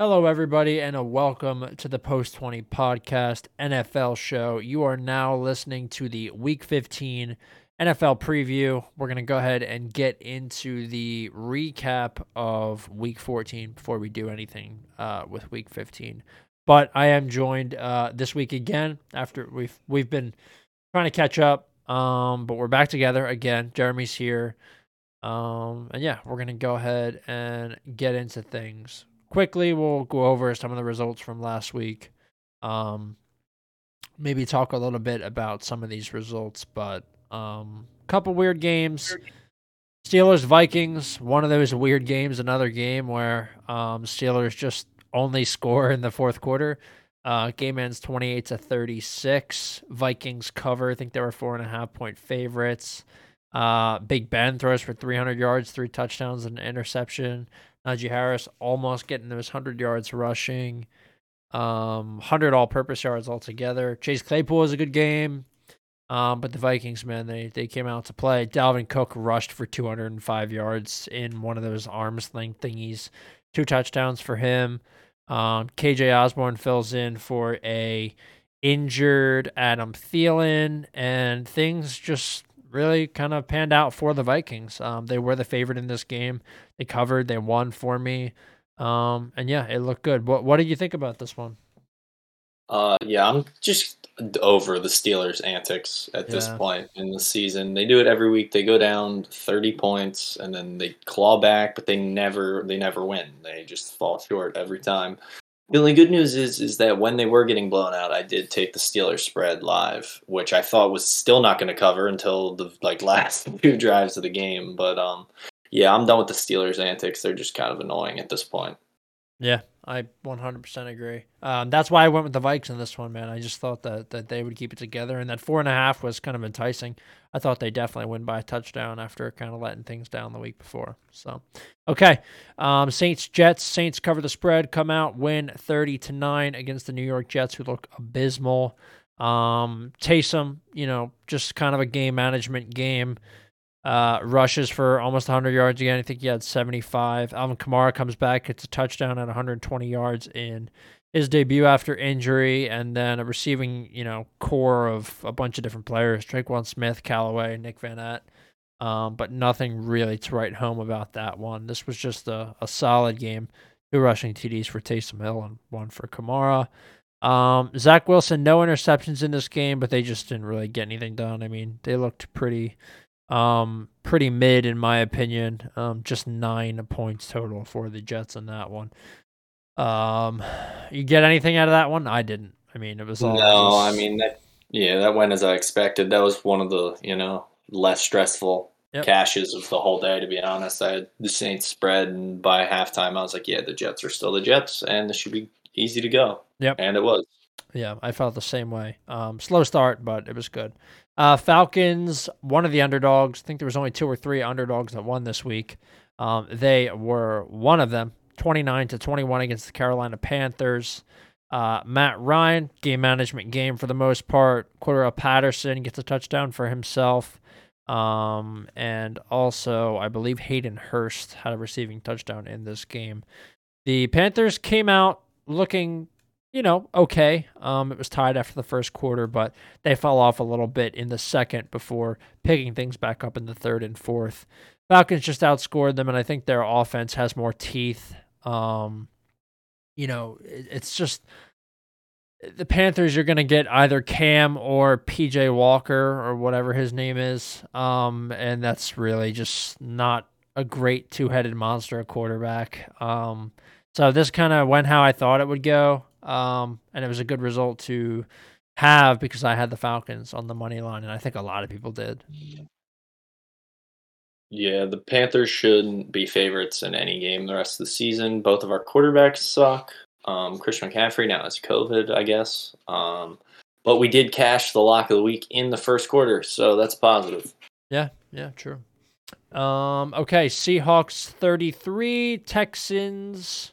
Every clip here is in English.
Hello, everybody, and a welcome to the Post 20 Podcast NFL show. You are now listening to the Week 15 NFL preview. We're going to go ahead and get into the recap of Week 14 before we do anything uh, with Week 15. But I am joined uh, this week again after we've we've been trying to catch up, um, but we're back together again. Jeremy's here. Um, and yeah, we're to go ahead and get into things quickly we'll go over some of the results from last week. Um, maybe talk a little bit about some of these results, but um, couple weird games. Steelers Vikings, one of those weird games. Another game where um, Steelers just only score in the fourth quarter. Uh, game ends twenty eight to thirty six. Vikings cover. I think they were four and a half point favorites. Uh, Big Ben throws for three hundred yards, three touchdowns, and an interception. Najee Harris almost getting those 100 yards rushing, um, 100 all purpose yards altogether. Chase Claypool was a good game. Um, but the Vikings, man, they, they came out to play. Dalvin Cook rushed for 205 yards in one of those arms length thingies. Two touchdowns for him. Um, KJ Osborn fills in for a injured Adam Thielen, and things just really kind of panned out for the Vikings. Um, they were the favorite in this game. They covered. They won for me. Um, and yeah, it looked good. What What did you think about this one? Uh, yeah, I'm just over the Steelers' antics at this point in the season. They do it every week. They go down 30 points and then they claw back, but they never they never win. They just fall short every time. The only good news is is that when they were getting blown out, I did take the Steelers spread live, which I thought was still not going to cover until the like last two drives of the game. But um, yeah, I'm done with the Steelers' antics. They're just kind of annoying at this point. Yeah, I 100% agree. Um, that's why I went with the Vikes in this one, man. I just thought that, that they would keep it together, and that four and a half was kind of enticing. I thought they definitely win by a touchdown after kind of letting things down the week before. So, okay, um, Saints Jets. Saints cover the spread, come out, win 30 to nine against the New York Jets, who look abysmal. Um, Taysom, you know, just kind of a game management game. Uh, rushes for almost 100 yards again. I think he had 75. Alvin Kamara comes back, gets a touchdown at 120 yards in his debut after injury, and then a receiving, you know, core of a bunch of different players: Tre'Quan Smith, Callaway, Nick Van. Um, but nothing really to write home about that one. This was just a, a solid game. Two rushing TDs for Taysom Hill and one for Kamara. Um, Zach Wilson, no interceptions in this game, but they just didn't really get anything done. I mean, they looked pretty um, pretty mid in my opinion. Um, just nine points total for the Jets in that one. Um, you get anything out of that one? I didn't. I mean, it was all. No, just- I mean that. Yeah, that went as I expected. That was one of the you know less stressful Yep. cashes of the whole day. To be honest, I had the Saints spread, and by halftime, I was like, yeah, the Jets are still the Jets, and this should be easy to go. Yep. and it was. Yeah, I felt the same way. Um, slow start, but it was good. Uh, Falcons, one of the underdogs. I think there was only two or three underdogs that won this week. Um, they were one of them, 29 to 21 against the Carolina Panthers. Uh, Matt Ryan, game management game for the most part. Cordell Patterson gets a touchdown for himself. Um, and also, I believe Hayden Hurst had a receiving touchdown in this game. The Panthers came out looking you know, okay. Um, it was tied after the first quarter, but they fell off a little bit in the second before picking things back up in the third and fourth. Falcons just outscored them, and I think their offense has more teeth. Um, you know, it, it's just the Panthers. You're going to get either Cam or PJ Walker or whatever his name is, um, and that's really just not a great two-headed monster quarterback. Um, so this kind of went how I thought it would go. Um, and it was a good result to have because I had the Falcons on the money line, and I think a lot of people did. Yeah, the Panthers shouldn't be favorites in any game the rest of the season. Both of our quarterbacks suck. Um, Christian McCaffrey now has COVID, I guess. Um, but we did cash the lock of the week in the first quarter, so that's positive. Yeah, yeah, true. Um, okay, Seahawks 33, Texans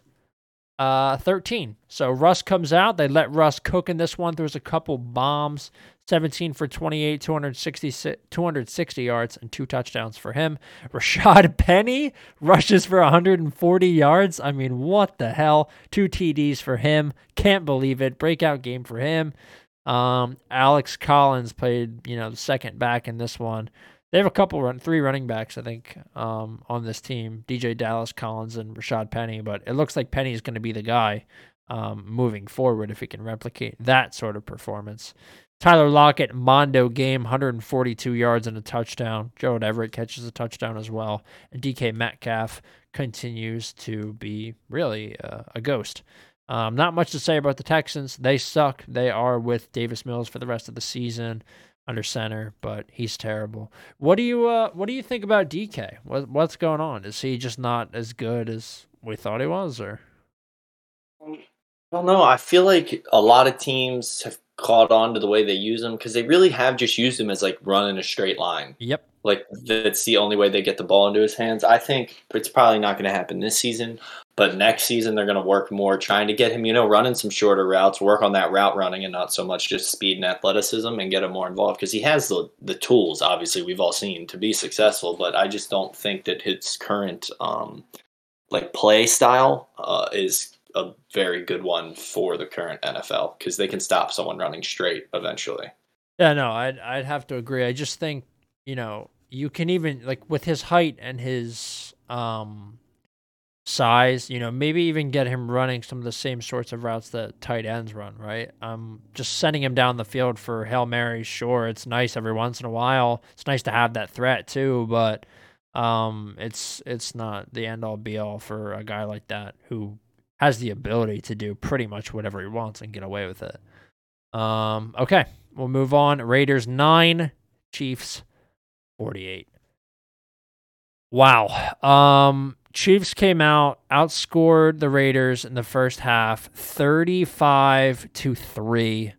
uh, 13. So Russ comes out. They let Russ cook in this one. There was a couple bombs. 17 for 28, 260, 260 yards, and two touchdowns for him. Rashad Penny rushes for 140 yards. I mean, what the hell? Two TDs for him. Can't believe it. Breakout game for him. Um, Alex Collins played, you know, the second back in this one. They have a couple run, three running backs, I think, um, on this team: DJ Dallas, Collins, and Rashad Penny. But it looks like Penny is going to be the guy um, moving forward if he can replicate that sort of performance. Tyler Lockett, Mondo game, 142 yards and a touchdown. Gerald Everett catches a touchdown as well. And DK Metcalf continues to be really uh, a ghost. Um, not much to say about the Texans. They suck. They are with Davis Mills for the rest of the season under center, but he's terrible. What do you uh, What do you think about DK? What What's going on? Is he just not as good as we thought he was, or? I don't know. I feel like a lot of teams have caught on to the way they use him because they really have just used him as like running a straight line. Yep. Like that's the only way they get the ball into his hands. I think it's probably not going to happen this season, but next season they're going to work more trying to get him, you know, running some shorter routes, work on that route running and not so much just speed and athleticism and get him more involved because he has the the tools. Obviously, we've all seen to be successful, but I just don't think that his current um like play style uh, is a very good one for the current NFL because they can stop someone running straight eventually. Yeah, no, I'd I'd have to agree. I just think you know you can even like with his height and his um size, you know, maybe even get him running some of the same sorts of routes that tight ends run, right? Um, just sending him down the field for hail marys, sure, it's nice every once in a while. It's nice to have that threat too, but um, it's it's not the end all be all for a guy like that who has the ability to do pretty much whatever he wants and get away with it. Um, okay, we'll move on. Raiders nine, Chiefs forty eight. Wow. Um, Chiefs came out, outscored the Raiders in the first half 35 to 3,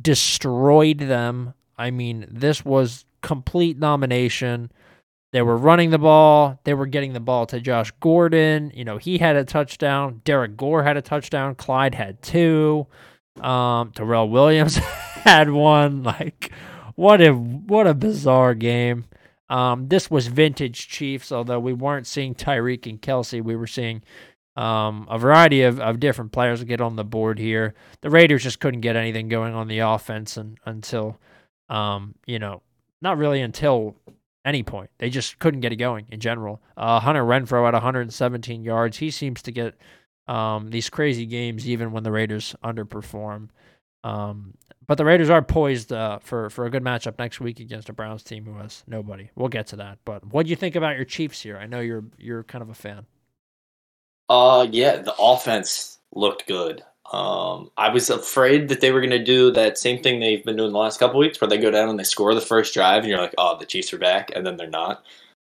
destroyed them. I mean, this was complete domination. They were running the ball, they were getting the ball to Josh Gordon. You know, he had a touchdown. Derrick Gore had a touchdown. Clyde had two. Um, Terrell Williams had one. Like, what a what a bizarre game. Um, this was vintage Chiefs, although we weren't seeing Tyreek and Kelce. We were seeing um, a variety of, of different players get on the board here. The Raiders just couldn't get anything going on the offense and, until, um, you know, not really until any point. They just couldn't get it going in general. Uh, Hunter Renfrow at 117 yards. He seems to get um, these crazy games even when the Raiders underperform. Um, but the Raiders are poised uh, for for a good matchup next week against a Browns team who has nobody. We'll get to that. But what do you think about your Chiefs here? I know you're you're kind of a fan. Uh, yeah, the offense looked good. Um, I was afraid that they were going to do that same thing they've been doing the last couple weeks, where they go down and they score the first drive, and you're like, "Oh, the Chiefs are back," and then they're not.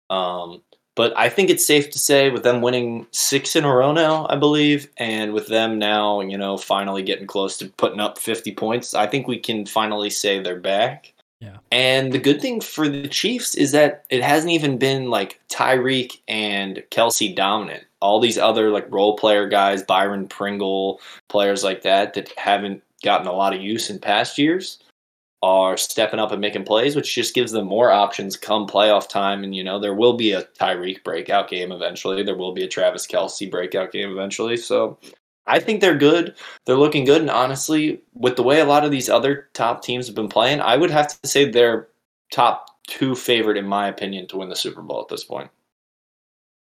Um, but I think it's safe to say, with them winning six in a row now, I believe, and with them now, you know, finally getting close to putting up 50 points, I think we can finally say they're back. Yeah. And the good thing for the Chiefs is that it hasn't even been like Tyreek and Kelce dominant. All these other like role player guys, Byron Pringle, players like that, that haven't gotten a lot of use in past years are stepping up and making plays, which just gives them more options come playoff time. And, you know, there will be a Tyreek breakout game eventually. There will be a Travis Kelce breakout game eventually. So I think they're good. They're looking good. And honestly, with the way a lot of these other top teams have been playing, I would have to say they're top two favorite, in my opinion, to win the Super Bowl at this point.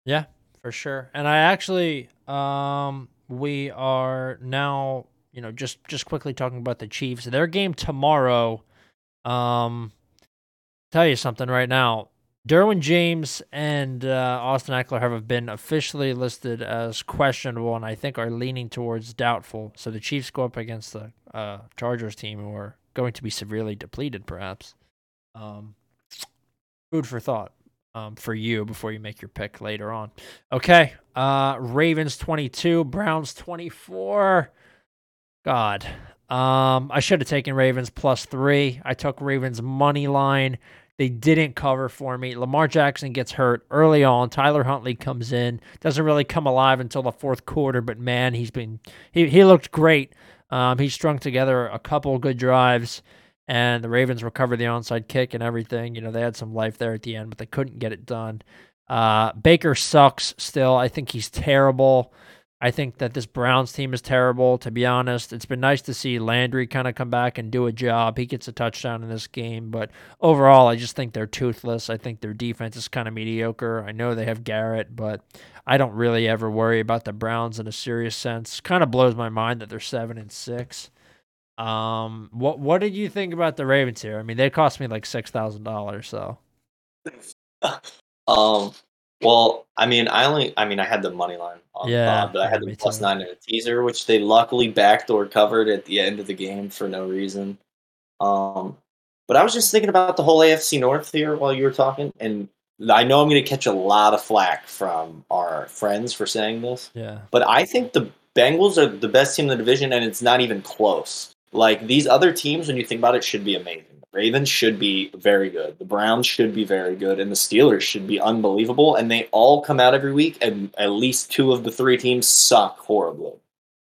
Yeah, for sure. And I actually, um, we are now you know, just just quickly talking about the Chiefs, their game tomorrow. Um, tell you something right now. Derwin James and uh, Austin Ekeler have been officially listed as questionable, and I think are leaning towards doubtful. So the Chiefs go up against the uh, Chargers team, who are going to be severely depleted, perhaps. Um, food for thought um, for you before you make your pick later on. Okay, uh, Ravens twenty two, Browns twenty four. God. Um, I should have taken Ravens plus three. I took Ravens money line. They didn't cover for me. Lamar Jackson gets hurt early on. Tyler Huntley comes in, doesn't really come alive until the fourth quarter, but man, he's been he he looked great. Um, he strung together a couple good drives, and the Ravens recovered the onside kick and everything. You know, they had some life there at the end, but they couldn't get it done. Uh, Baker sucks still. I think he's terrible. I think that this Browns team is terrible, to be honest. It's been nice to see Landry kind of come back and do a job. He gets a touchdown in this game, but overall, I just think they're toothless. I think their defense is kind of mediocre. I know they have Garrett, but I don't really ever worry about the Browns in a serious sense. Kind of blows my mind that they're seven and six. Um, what what did you think about the Ravens here? I mean, they cost me like six thousand dollars, so. um, well, I mean, I only, I mean, I had the money line on Yeah, Bob, but I had the nine in a teaser, which they luckily backdoor covered at the end of the game for no reason. Um, but I was just thinking about the whole AFC North here while you were talking, and I know I'm going to catch a lot of flack from our friends for saying this, Yeah. but I think the Bengals are the best team in the division, and it's not even close. Like these other teams, when you think about it, should be amazing. Ravens should be very good. The Browns should be very good, and the Steelers should be unbelievable. And they all come out every week, and at least two of the three teams suck horribly.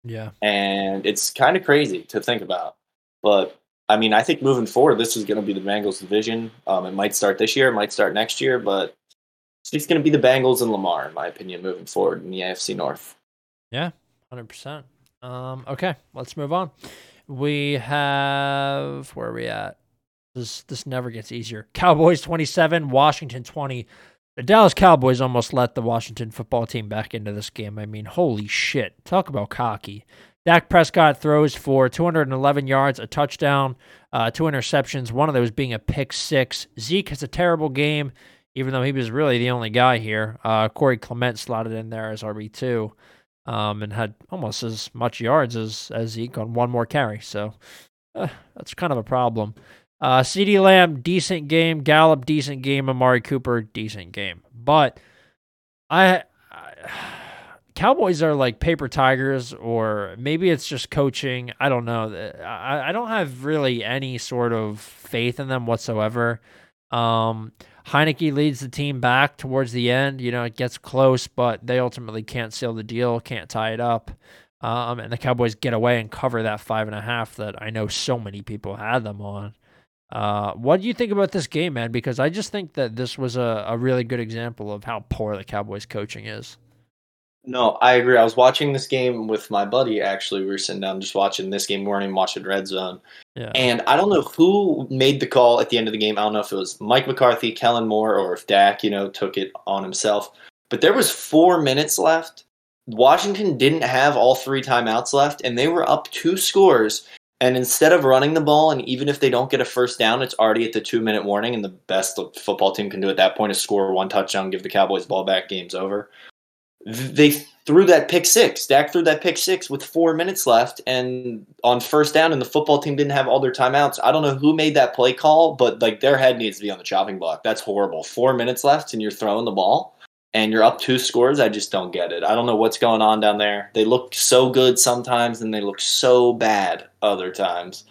Yeah. And it's kind of crazy to think about. But I mean, I think moving forward, this is going to be the Bengals division. Um, it might start this year, it might start next year, but it's going to be the Bengals and Lamar, in my opinion, moving forward in the AFC North. Yeah, Hundred percent. Um, okay, let's move on. We have where are we at? This this never gets easier. Cowboys twenty seven, Washington twenty. The Dallas Cowboys almost let the Washington football team back into this game. I mean, holy shit! Talk about cocky. Dak Prescott throws for 211 yards, a touchdown, uh, two interceptions, one of those being a pick six. Zeke has a terrible game, even though he was really the only guy here. Uh, Corey Clement slotted in there as RB two um, and had almost as much yards as, as Zeke on one more carry. So uh, that's kind of a problem. Uh, CD Lamb, decent game. Gallup, decent game. Amari Cooper, decent game. But I, I Cowboys are like paper tigers, or maybe it's just coaching. I don't know. I, I don't have really any sort of faith in them whatsoever. Um, Heineke leads the team back towards the end. You know, it gets close, but they ultimately can't seal the deal, can't tie it up. Um, and the Cowboys get away and cover that five and a half that I know so many people had them on. Uh, what do you think about this game, man? Because I just think that this was a, a really good example of how poor the Cowboys coaching is. No, I agree. I was watching this game with my buddy. Actually, we were sitting down just watching this game. We weren't even watching Red Zone. Yeah. And I don't know who made the call at the end of the game. I don't know if it was Mike McCarthy, Kellen Moore, or if Dak, you know, took it on himself. But there was four minutes left. Washington didn't have all three timeouts left, and they were up two scores. And instead of running the ball, and even if they don't get a first down, it's already at the two minute warning. And the best football team can do at that point is score one touchdown, give the Cowboys ball back, game's over they threw that pick six. Dak threw that pick six with four minutes left, and on first down, and the football team didn't have all their timeouts. I don't know who made that play call, but like their head needs to be on the chopping block. That's horrible. Four minutes left, and you're throwing the ball, and you're up two scores. I just don't get it. I don't know what's going on down there. They look so good sometimes, and they look so bad other times.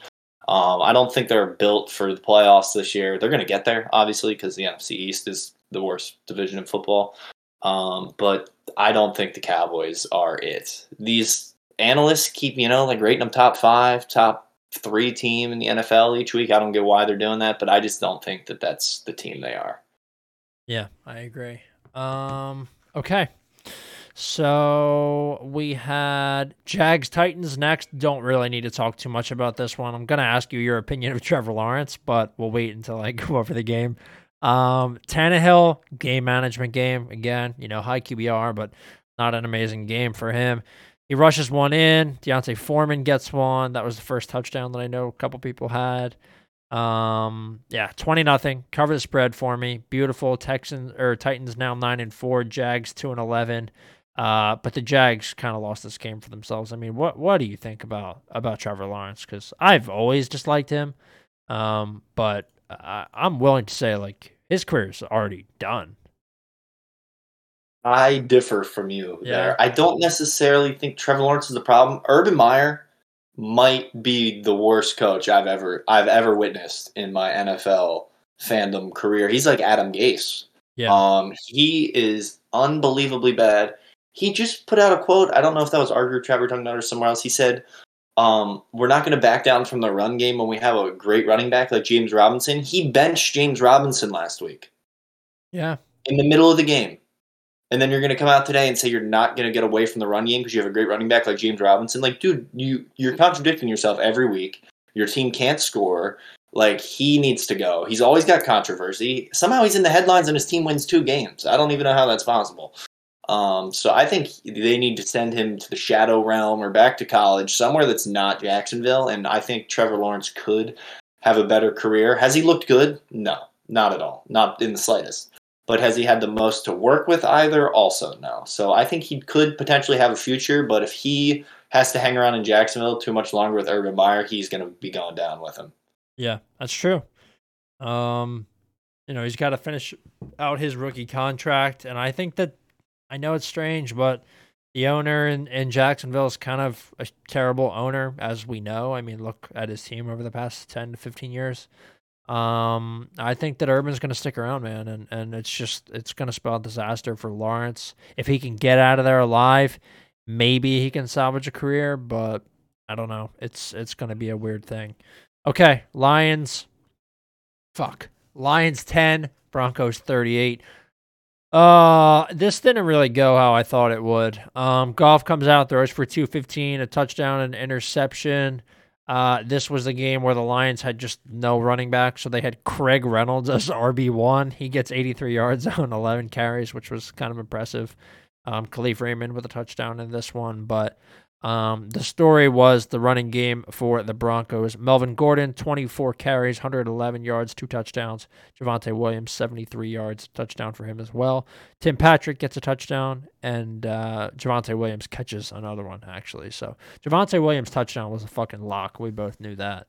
Um, I don't think they're built for the playoffs this year. They're going to get there, obviously, because the NFC East is the worst division in football. Um, but I don't think the Cowboys are it. These analysts keep, you know, like rating them top five, top three team in the NFL each week. I don't get why they're doing that, but I just don't think that that's the team they are. Yeah, I agree. Um, okay. So we had Jags Titans next. Don't really need to talk too much about this one. I'm gonna ask you your opinion of Trevor Lawrence, but we'll wait until I go over the game. Um, Tannehill game management game again. You know, high QBR, but not an amazing game for him. He rushes one in. D'Onta Foreman gets one. That was the first touchdown that I know a couple people had. Um, yeah, twenty nothing. Cover the spread for me. Beautiful. Texans or Titans now nine and four. Jags two and eleven. Uh, but the Jags kind of lost this game for themselves. I mean, what what do you think about about Trevor Lawrence? Because I've always disliked him, um, but I, I'm willing to say like his career's already done. I differ from you Yeah. there. I don't necessarily think Trevor Lawrence is the problem. Urban Meyer might be the worst coach I've ever I've ever witnessed in my NFL fandom career. He's like Adam Gase. Yeah. Um, he is unbelievably bad. He just put out a quote. I don't know if that was our group we're talking about or somewhere else. He said, um, "We're not going to back down from the run game when we have a great running back like James Robinson." He benched James Robinson last week yeah. in the middle of the game. And then you're going to come out today and say you're not going to get away from the run game because you have a great running back like James Robinson. Like, dude, you you're contradicting yourself every week. Your team can't score. Like, he needs to go. He's always got controversy. Somehow he's in the headlines and his team wins two games. I don't even know how that's possible. Um, so I think they need to send him to the shadow realm or back to college, somewhere that's not Jacksonville. And I think Trevor Lawrence could have a better career. Has he looked good? No, not at all. Not in the slightest. But has he had the most to work with either? Also, no. So I think he could potentially have a future, but if he has to hang around in Jacksonville too much longer with Urban Meyer, he's going to be going down with him. Yeah, that's true. Um, you know, he's got to finish out his rookie contract, and I think that I know it's strange, but the owner in, in Jacksonville is kind of a terrible owner, as we know. I mean, look at his team over the past ten to fifteen years. Um, I think that Urban's going to stick around, man, and and it's just it's going to spell disaster for Lawrence if he can get out of there alive. Maybe he can salvage a career, but I don't know. It's it's going to be a weird thing. Okay, Lions. Fuck. Lions 10, Broncos 38. Uh, this didn't really go how I thought it would. Um, Goff comes out, throws for 215, a touchdown an interception. Uh, this was the game where the Lions had just no running back, so they had Craig Reynolds as RB1. He gets 83 yards on 11 carries, which was kind of impressive. Um, Kalif Raymond with a touchdown in this one, but um, the story was the running game for the Broncos. Melvin Gordon, 24 carries, 111 yards, two touchdowns. Javonte Williams, 73 yards, touchdown for him as well. Tim Patrick gets a touchdown, and uh, Javonte Williams catches another one, actually. So Javonte Williams' touchdown was a fucking lock. We both knew that.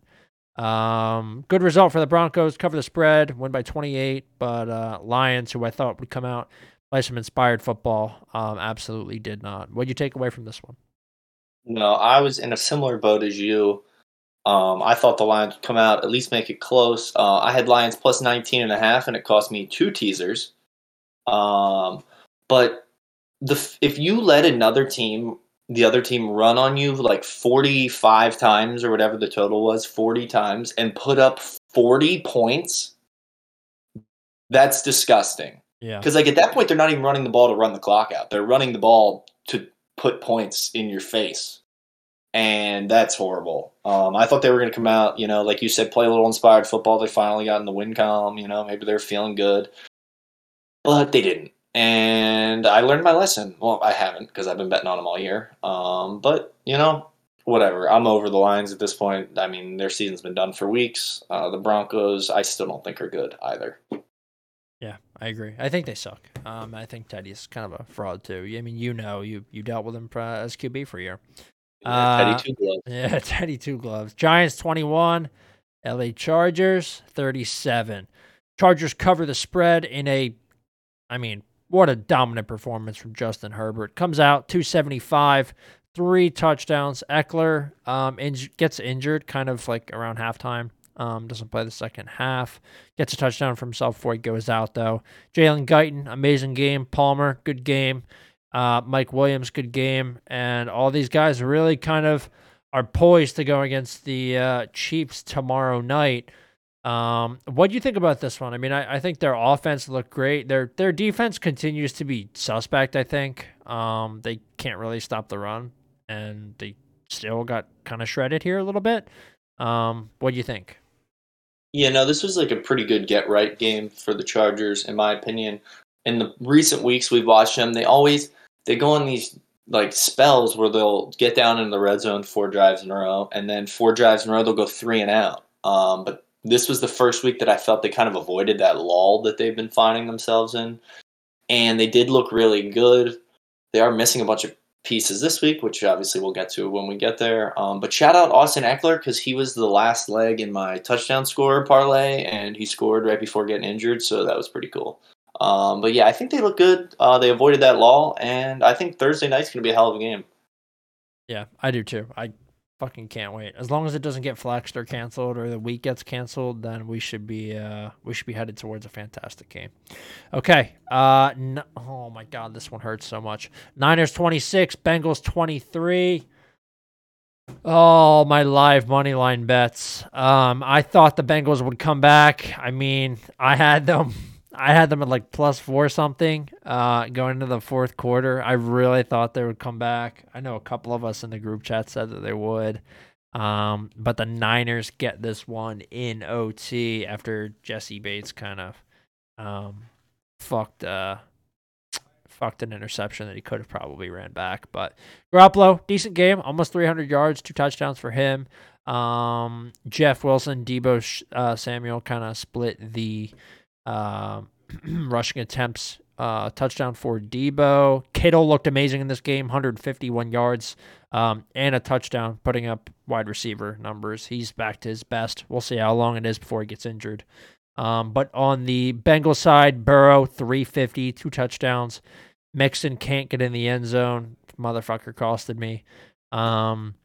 Um, good result for the Broncos. Cover the spread, win by 28, but uh, Lions, who I thought would come out, play some inspired football, um, absolutely did not. What would you take away from this one? No, I was in a similar boat as you. Um, I thought the Lions would come out, at least make it close. Uh, I had Lions plus 19 and a half, and it cost me two teasers. Um, but the if you let another team, the other team run on you like 45 times or whatever the total was, 40 times, and put up 40 points, that's disgusting. Yeah. Because like at that point, they're not even running the ball to run the clock out. They're running the ball to put points in your face. And that's horrible. Um, I thought they were going to come out, you know, like you said, play a little inspired football. They finally got in the win column, you know, maybe they're feeling good. But they didn't. And I learned my lesson. Well, I haven't because I've been betting on them all year. Um, but, you know, whatever. I'm over the lines at this point. I mean, their season's been done for weeks. Uh, the Broncos, I still don't think are good either. I agree. I think they suck. Um, I think Teddy's kind of a fraud too. I mean, you know, you you dealt with him as QB for a year. Yeah, Uh, Teddy two gloves. Yeah, Teddy two gloves. Giants twenty one, L.A. Chargers thirty seven. Chargers cover the spread in a, I mean, what a dominant performance from Justin Herbert. Comes out two seventy five, three touchdowns. Ekeler um inj- gets injured, kind of like around halftime. Um, doesn't play the second half. Gets a touchdown for himself before he goes out, though. Jalen Guyton, amazing game. Palmer, good game. Uh, Mike Williams, good game. And all these guys really kind of are poised to go against the uh, Chiefs tomorrow night. Um, what do you think about this one? I mean, I, I think their offense looked great. Their their defense continues to be suspect. I think um, they can't really stop the run, and they still got kind of shredded here a little bit. Um, what do you think? Yeah, no, this was like a pretty good get right game for the Chargers, in my opinion. In the recent weeks we've watched them, they always they go on these like spells where they'll get down in the red zone four drives in a row, and then four drives in a row they'll go three and out. Um, but this was the first week that I felt they kind of avoided that lull that they've been finding themselves in, and they did look really good. They are missing a bunch of pieces this week, which obviously we'll get to when we get there. Um, but shout out Austin Ekeler because he was the last leg in my touchdown score parlay, and he scored right before getting injured, so that was pretty cool. Um, but yeah, I think they look good. Uh, they avoided that lull, and I think Thursday night's going to be a hell of a game. Yeah, I do too. I fucking can't wait. As long as it doesn't get flexed or canceled or the week gets canceled, then we should be uh we should be headed towards a fantastic game. Okay. Uh n- oh my god, this one hurts so much. Niners 26, Bengals 23. Oh, my live money line bets. Um I thought the Bengals would come back. I mean, I had them I had them at like plus four something uh, going into the fourth quarter. I really thought they would come back. I know a couple of us in the group chat said that they would. Um, but the Niners get this one in OT after Jessie Bates kind of um, fucked uh, fucked an interception that he could have probably ran back. But Garoppolo, decent game, almost 300 yards, two touchdowns for him. Um, Jeff Wilson, Deebo uh, Samuel kind of split the uh, rushing attempts. Uh, touchdown for Deebo. Kittle looked amazing in this game, 151 yards um, and a touchdown, putting up wide receiver numbers. He's back to his best. We'll see how long it is before he gets injured. Um, but on the Bengals side, Burrow 350, two touchdowns. Mixon can't get in the end zone. Motherfucker costed me. Um,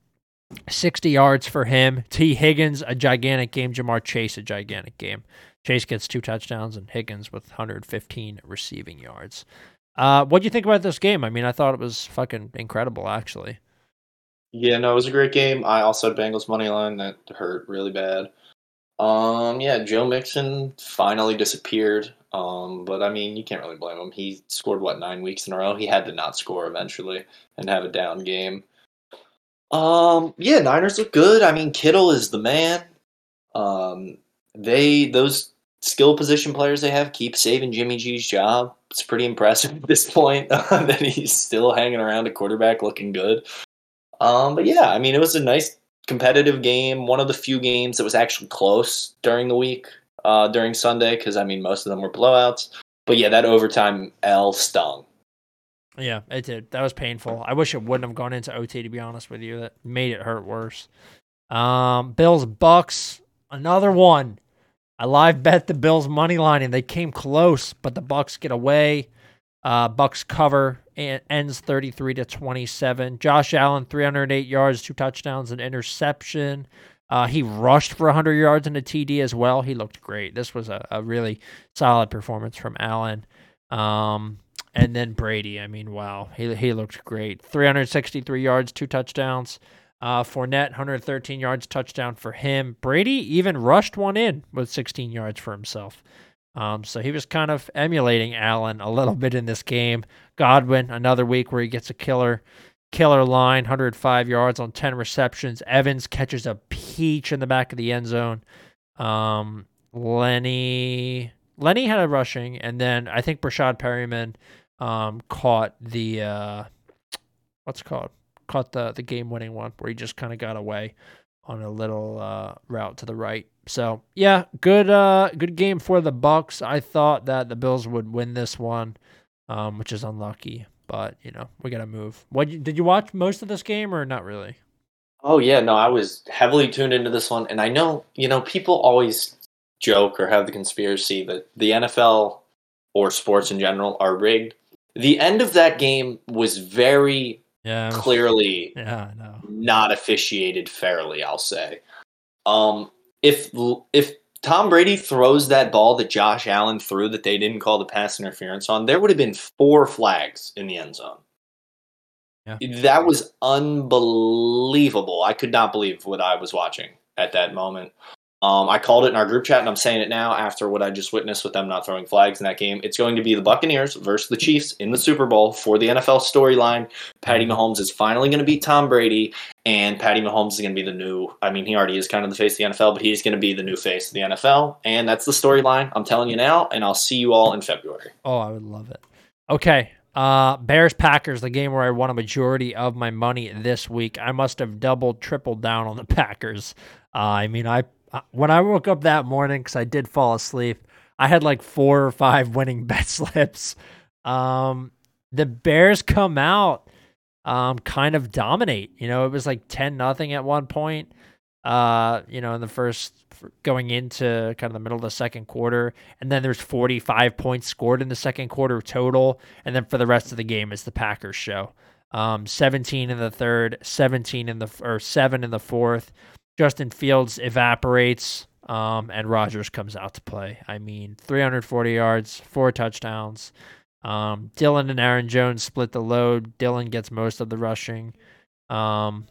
60 yards for him. T. Higgins, a gigantic game. Ja'Marr Chase, a gigantic game. Chase gets two touchdowns and Higgins with 115 receiving yards. Uh, what do you think about this game? I mean, I thought it was fucking incredible, actually. Yeah, no, it was a great game. I also had Bengals money line that hurt really bad. Um, yeah, Joe Mixon finally disappeared. Um, but I mean, you can't really blame him. He scored what nine weeks in a row. He had to not score eventually and have a down game. Um, yeah, Niners look good. I mean, Kittle is the man. Um, they those skill position players they have keep saving Jimmy G's job. It's pretty impressive at this point that he's still hanging around a quarterback looking good. Um, but yeah, I mean, it was a nice competitive game. One of the few games that was actually close during the week, uh, during Sunday, because I mean, most of them were blowouts. But yeah, that overtime L stung. Yeah, it did. That was painful. I wish it wouldn't have gone into OT. To be honest with you, that made it hurt worse. Um, Bills Bucks, another one. I live bet the Bills money line and they came close, but the Bucks get away. Uh, Bucks cover and ends 33 to 27. Josh Allen 308 yards, two touchdowns, and interception. Uh, he rushed for 100 yards and a TD as well. He looked great. This was a, a really solid performance from Allen. Um, and then Brady. I mean, wow, he he looked great. 363 yards, two touchdowns. Uh, Fournette, 113 yards, touchdown for him. Brady even rushed one in with 16 yards for himself. Um, so he was kind of emulating Allen a little bit in this game. Godwin, another week where he gets a killer, killer line, 105 yards on 10 receptions. Evans catches a peach in the back of the end zone. Um, Lenny, Lenny had a rushing, and then I think Breshad Perryman um, caught the uh, what's called caught the the game winning one where he just kind of got away on a little uh, route to the right. So yeah, good uh, good game for the Bucks. I thought that the Bills would win this one, um, which is unlucky. But you know we got to move. What did you watch most of this game or not really? Oh yeah, no, I was heavily tuned into this one, and I know you know people always joke or have the conspiracy that the NFL or sports in general are rigged. The end of that game was very Yeah, clearly yeah, I know. not officiated fairly. I'll say. Um, if if Tom Brady throws that ball that Josh Allen threw that they didn't call the pass interference on, there would have been four flags in the end zone. Yeah. That was unbelievable. I could not believe what I was watching at that moment. Um, I called it in our group chat, and I'm saying it now after what I just witnessed with them not throwing flags in that game. It's going to be the Buccaneers versus the Chiefs in the Super Bowl for the NFL storyline. Patty Mahomes is finally going to beat Tom Brady, and Patty Mahomes is going to be the new. I mean, he already is kind of the face of the NFL, but he's going to be the new face of the NFL, and that's the storyline. I'm telling you now, and I'll see you all in February. Oh, I would love it. Okay. Uh, Bears Packers, the game where I won a majority of my money this week. I must have doubled, tripled down on the Packers. Uh, I mean, I when I woke up that morning because I did fall asleep, I had like four or five winning bet slips. Um, the Bears come out, um, kind of dominate. You know, it was like ten nothing at one point. Uh, you know, in the first going into kind of the middle of the second quarter, and then there's 45 points scored in the second quarter total, and then for the rest of the game, it's the Packers show. Um, 17 in the third, 17 in the or seven in the fourth. Justin Fields evaporates, um, and Rodgers comes out to play. I mean, 340 yards, four touchdowns. Um, Dillon and Aaron Jones split the load. Dillon gets most of the rushing. Um,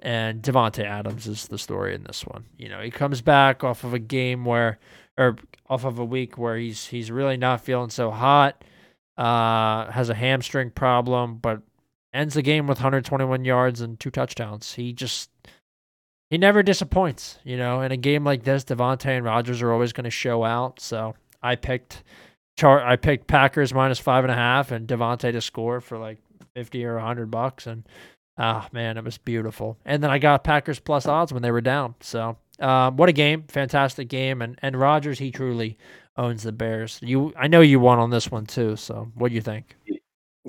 and Davante Adams is the story in this one. You know, he comes back off of a game where, or off of a week where he's he's really not feeling so hot. Uh, has a hamstring problem, but ends the game with 121 yards and two touchdowns. He just he never disappoints. You know, in a game like this, Davante and Rodgers are always going to show out. So I picked chart. I picked Packers minus five and a half and Davante to score for like 50 or 100 bucks and Ah, oh, man, it was beautiful. And then I got Packers plus odds when they were down. So, um, what a game! Fantastic game. And and Rodgers, he truly owns the Bears. You, I know you won on this one too. So, what do you think?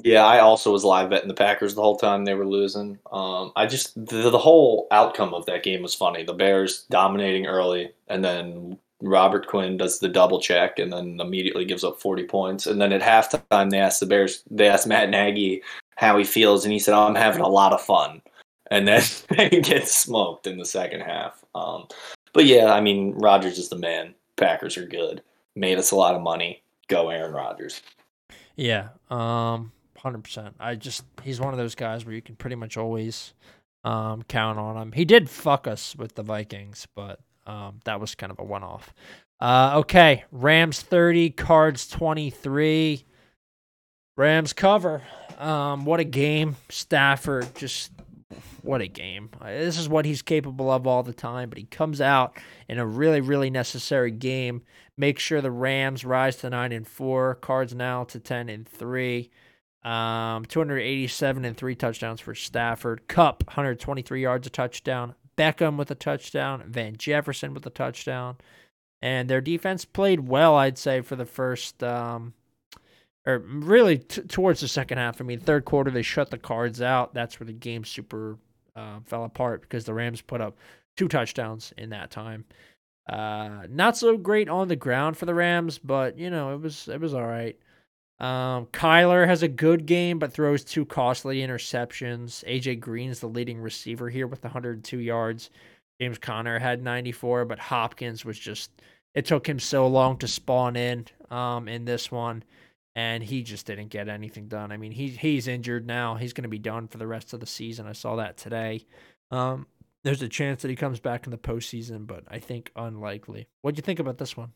Yeah, I also was live betting the Packers the whole time they were losing. Um, I just the, the whole outcome of that game was funny. The Bears dominating early, and then Robert Quinn does the double check and then immediately gives up 40 points. And then at halftime, they asked the Bears, they asked Matt Nagy how he feels, and he said, "I'm having a lot of fun," and then they get smoked in the second half. Um, but yeah, I mean, Rodgers is the man. Packers are good. Made us a lot of money. Go Aaron Rodgers. Yeah, um, hundred percent. I just he's one of those guys where you can pretty much always um, count on him. He did fuck us with the Vikings, but um, that was kind of a one off. Uh, okay, Rams 30, Cards 23. Rams cover. Um, what a game. Stafford just what a game. This is what he's capable of all the time, but he comes out in a really, really necessary game. Make sure the Rams rise to nine and four. Cards now to ten and three. Um, 287 and three touchdowns for Stafford. Kupp, 123 yards a touchdown. Beckham with a touchdown. Van Jefferson with a touchdown. And their defense played well, I'd say, for the first um, or really t- towards the second half. I mean, third quarter they shut the Cards out. That's where the game super uh, fell apart because the Rams put up two touchdowns in that time. Uh, not so great on the ground for the Rams, but you know it was it was all right. Um, Kyler has a good game, but throws two costly interceptions. AJ Green's the leading receiver here with 102 yards. James Conner had 94, but Hopkins was just it took him so long to spawn in um, in this one and he just didn't get anything done. I mean, he he's injured now. He's going to be done for the rest of the season. I saw that today. Um, there's a chance that he comes back in the postseason, but I think unlikely. What do you think about this one?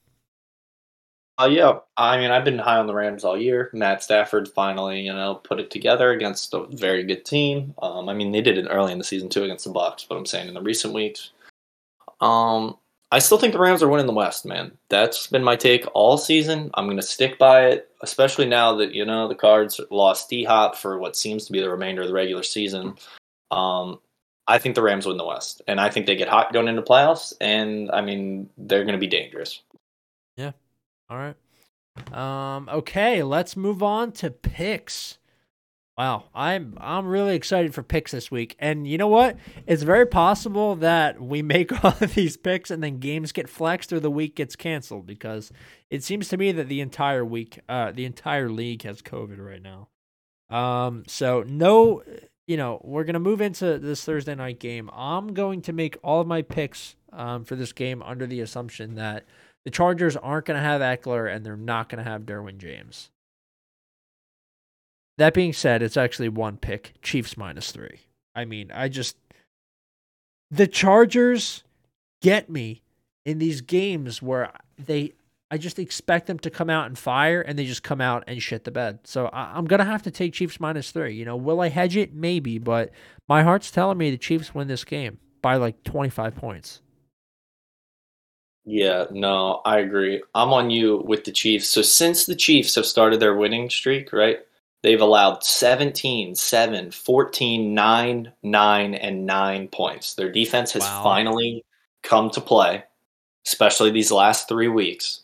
Uh, yeah, I mean, I've been high on the Rams all year. Matt Stafford finally, you know, put it together against a very good team. Um, I mean, they did it early in the season too against the Bucks, but I'm saying in the recent weeks. Um, I still think the Rams are winning the West, man. That's been my take all season. I'm to stick by it, especially now that, you know, the Cards lost D Hop for what seems to be the remainder of the regular season. Um, I think the Rams win the West, and I think they get hot going into playoffs, and I mean, they're to be dangerous. All right. Um, okay, let's move on to picks. Wow, I'm I'm really excited for picks this week. And you know what? It's very possible that we make all of these picks and then games get flexed or the week gets canceled because it seems to me that the entire week uh the entire league has COVID right now. Um so no you know, we're going to move into this Thursday night game. I'm going to make all of my picks um, for this game under the assumption that the Chargers aren't going to have Ekeler and they're not going to have Derwin James. That being said, it's actually one pick, Chiefs minus three. I mean, I just the Chargers get me in these games where they I just expect them to come out and fire and they just come out and shit the bed. So I, am gonna have to take Chiefs minus three. You know, will I hedge it? Maybe, but my heart's telling me the Chiefs win this game by like 25 points. Yeah, no, I agree. I'm on you with the Chiefs. So since the Chiefs have started their winning streak, right? They've allowed 17, 7, 14, 9, 9, and 9 points. Their defense has wow. finally come to play, especially these last three weeks.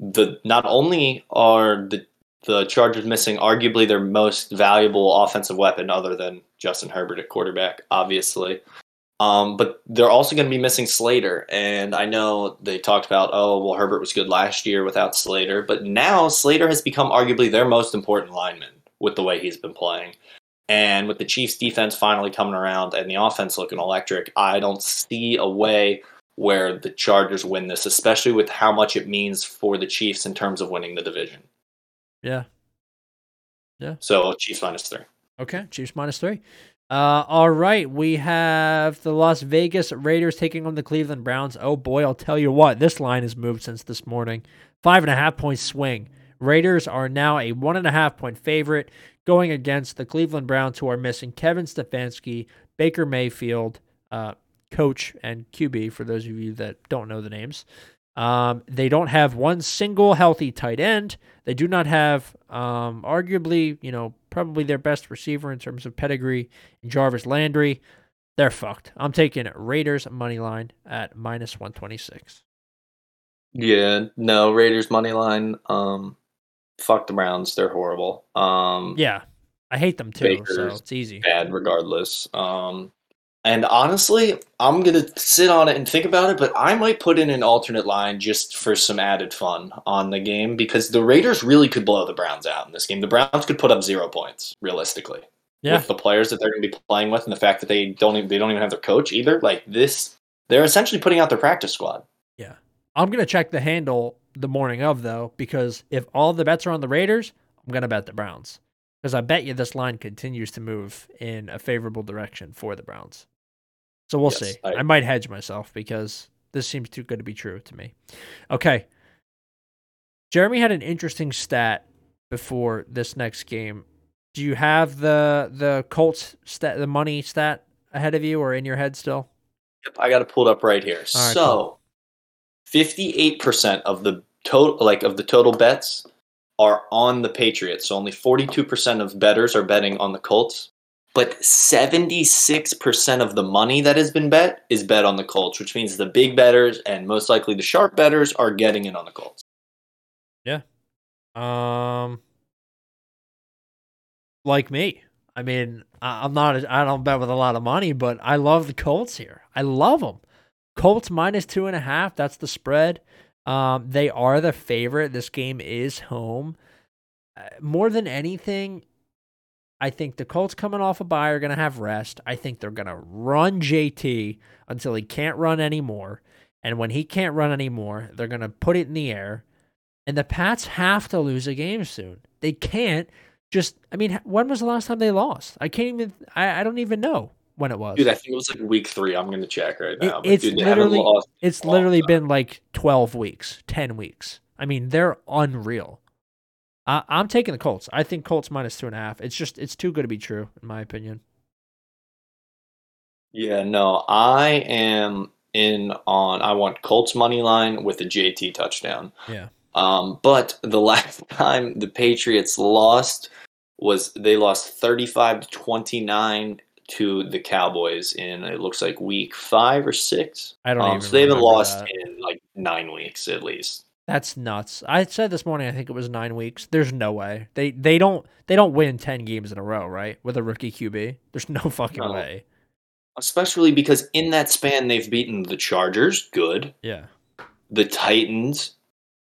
The not only are the the Chargers missing arguably their most valuable offensive weapon other than Justin Herbert at quarterback, obviously. Um, but they're also going to be missing Slater. And I know they talked about, oh, well, Herbert was good last year without Slater. But now Slater has become arguably their most important lineman with the way he's been playing. And with the Chiefs defense finally coming around and the offense looking electric, I don't see a way where the Chargers win this, especially with how much it means for the Chiefs in terms of winning the division. Yeah. Yeah. So Chiefs minus three. Okay, Chiefs minus three. Uh, all right, we have the Las Vegas Raiders taking on the Cleveland Browns. Oh boy, I'll tell you what, this line has moved since this morning. Five and a half point swing. Raiders are now a one and a half point favorite going against the Cleveland Browns, who are missing Kevin Stefanski, Baker Mayfield, uh, coach and QB, for those of you that don't know the names. Um, they don't have one single healthy tight end. They do not have, um, arguably, you know, probably their best receiver in terms of pedigree, Jarvis Landry. They're fucked. I'm taking Raiders money line at minus 126. Yeah, no, Raiders money line. Um fuck the Browns, they're horrible. Um Yeah, I hate them too, so it's easy. bad regardless. Um and honestly, I'm gonna sit on it and think about it, but I might put in an alternate line just for some added fun on the game because the Raiders really could blow the Browns out in this game. The Browns could put up zero points, realistically. Yeah, With the players that they're gonna be playing with and the fact that they don't even they don't even have their coach either. Like this they're essentially putting out their practice squad. Yeah. I'm gonna check the handle the morning of though, because if all the bets are on the Raiders, I'm gonna bet the Browns because I bet you this line continues to move in a favorable direction for the Browns. So we'll Yes, see. I- I might hedge myself because this seems too good to be true to me. Okay. Jeremy had an interesting stat before this next game. Do you have the the Colts stat, the money stat ahead of you or in your head still? Yep, I got it pulled up right here. Right, so, fifty-eight percent of the total, like of the total bets, are on the Patriots. So only forty-two percent of bettors are betting on the Colts. But seventy-six percent of the money that has been bet is bet on the Colts, which means the big bettors and most likely the sharp bettors are getting in on the Colts. Yeah. Um, like me. I mean, I'm not. I don't bet with a lot of money, but I love the Colts here. I love them. Colts minus two and a half. That's the spread. Um, they are the favorite. This game is home. Uh, more than anything, I think the Colts coming off a bye are going to have rest. I think they're going to run JT until he can't run anymore. And when he can't run anymore, they're going to put it in the air. And the Pats have to lose a game soon. They can't just, I mean, when was the last time they lost? I can't even, I, I don't even know when it was. Dude, I think it was like week three. I'm going to check right It- now. but it's dude, literally- lost It's literally time. been like 12 weeks, 10 weeks. I mean, they're unreal. I, I'm taking the Colts. I think Colts minus two and a half. It's just, it's too good to be true, in my opinion. Yeah, no, I am in on. I want Colts money line with a JT touchdown. Yeah. Um, but the last time the Patriots lost was they lost thirty-five to twenty-nine to the Cowboys in it looks like week five or six. I don't Um, even so they haven't lost that. in like nine weeks at least. That's nuts. I said this morning I think it was 9 weeks. There's no way. They they don't they don't win 10 games in a row, right? With a rookie QB. There's no fucking No. way. Especially because in that span they've beaten the Chargers, good. Yeah. The Titans,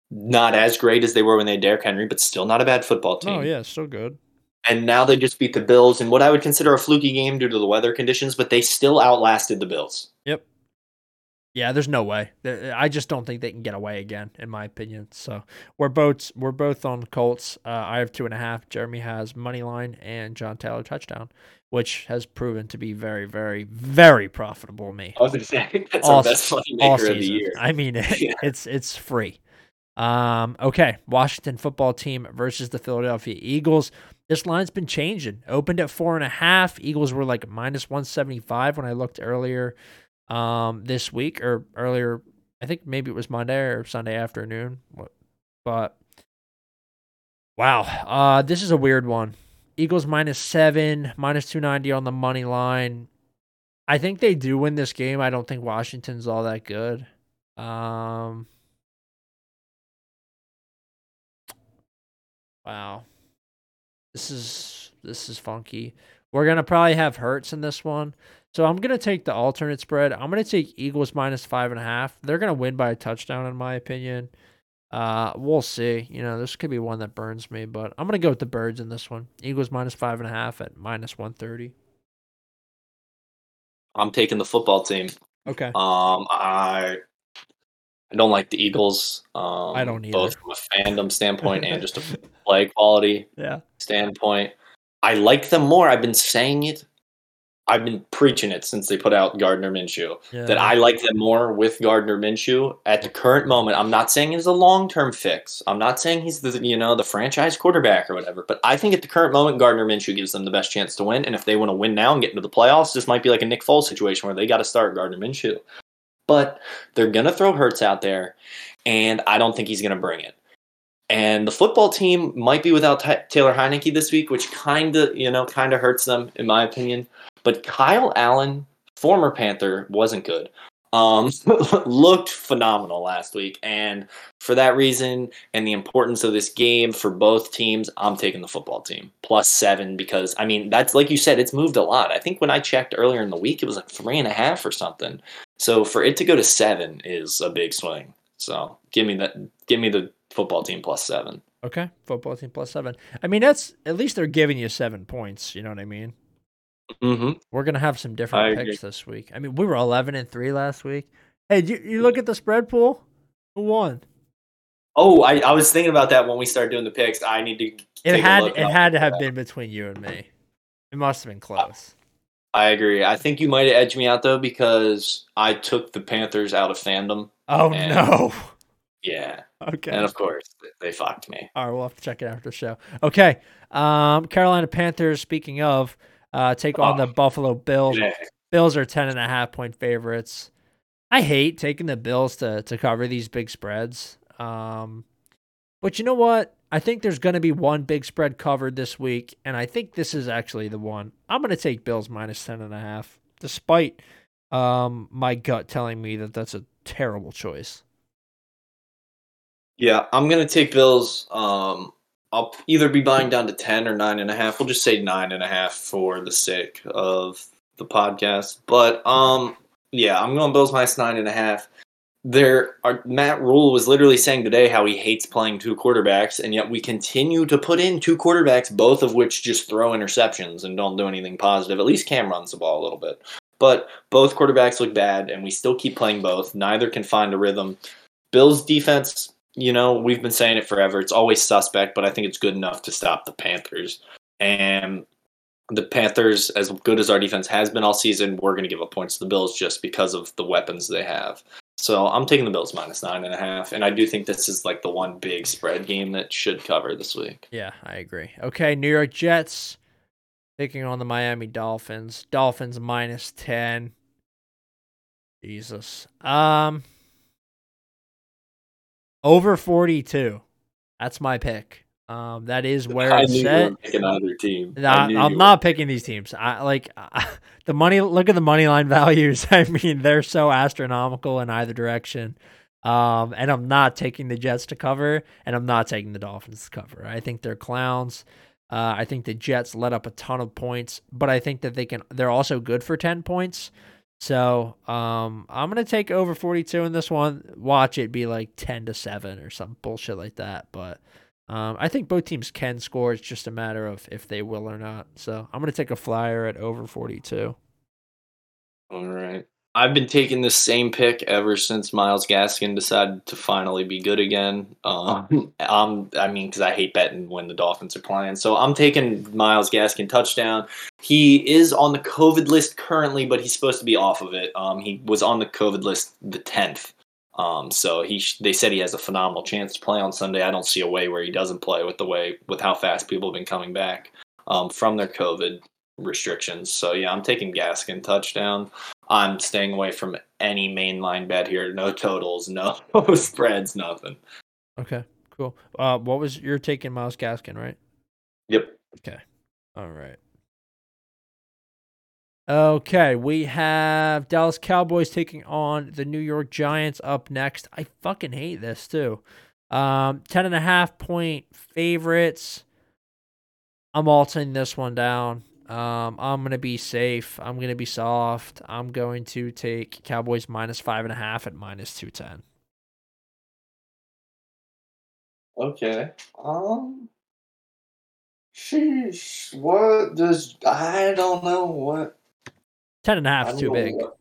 not as great as they were when they had Derrick Henry, but still not a bad football oh, team. Oh yeah, still good. and now they just beat the Bills in what I would consider a fluky game due to the weather conditions, but they still outlasted the Bills. Yep. Yeah, there's no way. I just don't think they can get away again, in my opinion. So we're both we're both on Colts. Uh, I have two and a half. Jeremy has money line and John Taylor touchdown, which has proven to be very, very, very profitable to me. I was going to say that's All our best money maker of the year. I mean, Yeah. it's it's free. Um, okay, Washington football team versus the Philadelphia Eagles. This line's been changing. Opened at four and a half. Eagles were like minus one seventy five when I looked earlier um this week or earlier. I think maybe it was Monday or Sunday afternoon. But wow, uh, this is a weird one. Eagles minus seven, minus two ninety on the money line. I think they do win this game. I don't think Washington's all that good. Um Wow. This is this is funky. We're gonna probably have Hurts in this one. So I'm gonna take the alternate spread. I'm gonna take Eagles minus five and a half. They're gonna win by a touchdown in my opinion. Uh, we'll see. You know, this could be one that burns me, but I'm gonna go with the birds in this one. Eagles minus five and a half at minus one thirty. I'm taking the football team. Okay. Um, I I don't like the Eagles. Um, I don't both from a fandom standpoint and just a play quality Yeah. standpoint. I like them more. I've been saying it. I've been preaching it since they put out Gardner Minshew. Yeah. That I like them more with Gardner Minshew at the current moment. I'm not saying it's a long term fix. I'm not saying he's the you know the franchise quarterback or whatever. But I think at the current moment, Gardner Minshew gives them the best chance to win. And if they want to win now and get into the playoffs, this might be like a Nick Foles situation where they got to start Gardner Minshew. But they're gonna throw Hurts out there, and I don't think he's gonna bring it. And the football team might be without Ty- Taylor Heinicke this week, which kind of, you know, kind of hurts them, in my opinion. But Kyle Allen, former Panther, wasn't good. Um, looked phenomenal last week, and for that reason and the importance of this game for both teams, I'm taking the football team plus seven because I mean that's like you said, it's moved a lot. I think when I checked earlier in the week, it was like three and a half or something. So for it to go to seven is a big swing. So give me that. Give me the football team plus seven. Okay. Football team plus seven. I mean, that's at least they're giving you seven points. You know what I mean? Mm-hmm. We're gonna have some I different agree. picks this week. I mean, we were eleven and three last week. Hey, you, you look at the spread pool. Who won? Oh, I, I was thinking about that when we started doing the picks. I need to. It had it had to have been between you and me. It must have been close. I agree. I think you might have edged me out though because I took the Panthers out of fandom. Oh no. Yeah, Okay. and of course they fucked me. All right, we'll have to check it after the show. Okay. Um, Carolina Panthers. Speaking of, uh, take on Oh. the Buffalo Bills. Yeah. Bills are ten and a half point favorites. I hate taking the Bills to to cover these big spreads. Um, but you know what? I think there's going to be one big spread covered this week, and I think this is actually the one. I'm going to take Bills minus ten and a half, despite um my gut telling me that that's a terrible choice. Yeah, I'm gonna take Bills. Um, I'll either be buying down to ten or nine and a half. We'll just say nine and a half for the sake of the podcast. But um, yeah, I'm going Bills minus nine and a half. There, Matt Rhule was literally saying today how he hates playing two quarterbacks, and yet we continue to put in two quarterbacks, both of which just throw interceptions and don't do anything positive. At least Cam runs the ball a little bit, but both quarterbacks look bad, and we still keep playing both. Neither can find a rhythm. Bills defense you know, we've been saying it forever. It's always suspect, but I think it's good enough to stop the Panthers. And the Panthers, as good as our defense has been all season, we're going to give up points to the Bills just because of the weapons they have. So I'm taking the Bills minus nine and a half, and I do think this is like the one big spread game that should cover this week. Yeah, I agree. Okay, New York Jets taking on the Miami Dolphins. Dolphins minus 10. Jesus. Um over 42. That's my pick. Um that is where I it's set. either team. I I'm you not picking these teams. I like the money. Look at the money line values. I mean, they're so astronomical in either direction. Um, and I'm not taking the Jets to cover, and I'm not taking the Dolphins to cover. I think they're clowns. Uh, I think the Jets let up a ton of points, but I think that they can. They're also good for ten points. So um, I'm gonna take over 42 in this one. Watch it be like 10 to seven or some bullshit like that. But um, I think both teams can score. It's just a matter of if they will or not. So I'm to take a flyer at over 42. All right. I've been taking the same pick ever since Myles Gaskin decided to finally be good again. Um, I'm, I mean, because I hate betting when the Dolphins are playing. So I'm taking Myles Gaskin touchdown. He is on the COVID list currently, but he's supposed to be off of it. Um, he was on the COVID list the 10th. Um, so he, they said he has a phenomenal chance to play on Sunday. I don't see a way where he doesn't play with the way, with how fast people have been coming back um, from their COVID restrictions. So yeah, I'm taking Gaskin touchdown. I'm staying away from any mainline bet here. No totals, no spreads, nothing. Okay, cool. Uh, what was you're taking Myles Gaskin, right? Yep. Okay. All right. Okay, we have Dallas Cowboys taking on the New York Giants up next. I fucking hate this too. Um, ten and a half point favorites. I'm altering this one down. Um, I'm gonna be safe. I'm gonna be soft. I'm going to take Cowboys minus five and a half at minus two ten. Okay. Um. Sheesh. What does I don't know what Ten and a half is too big. what-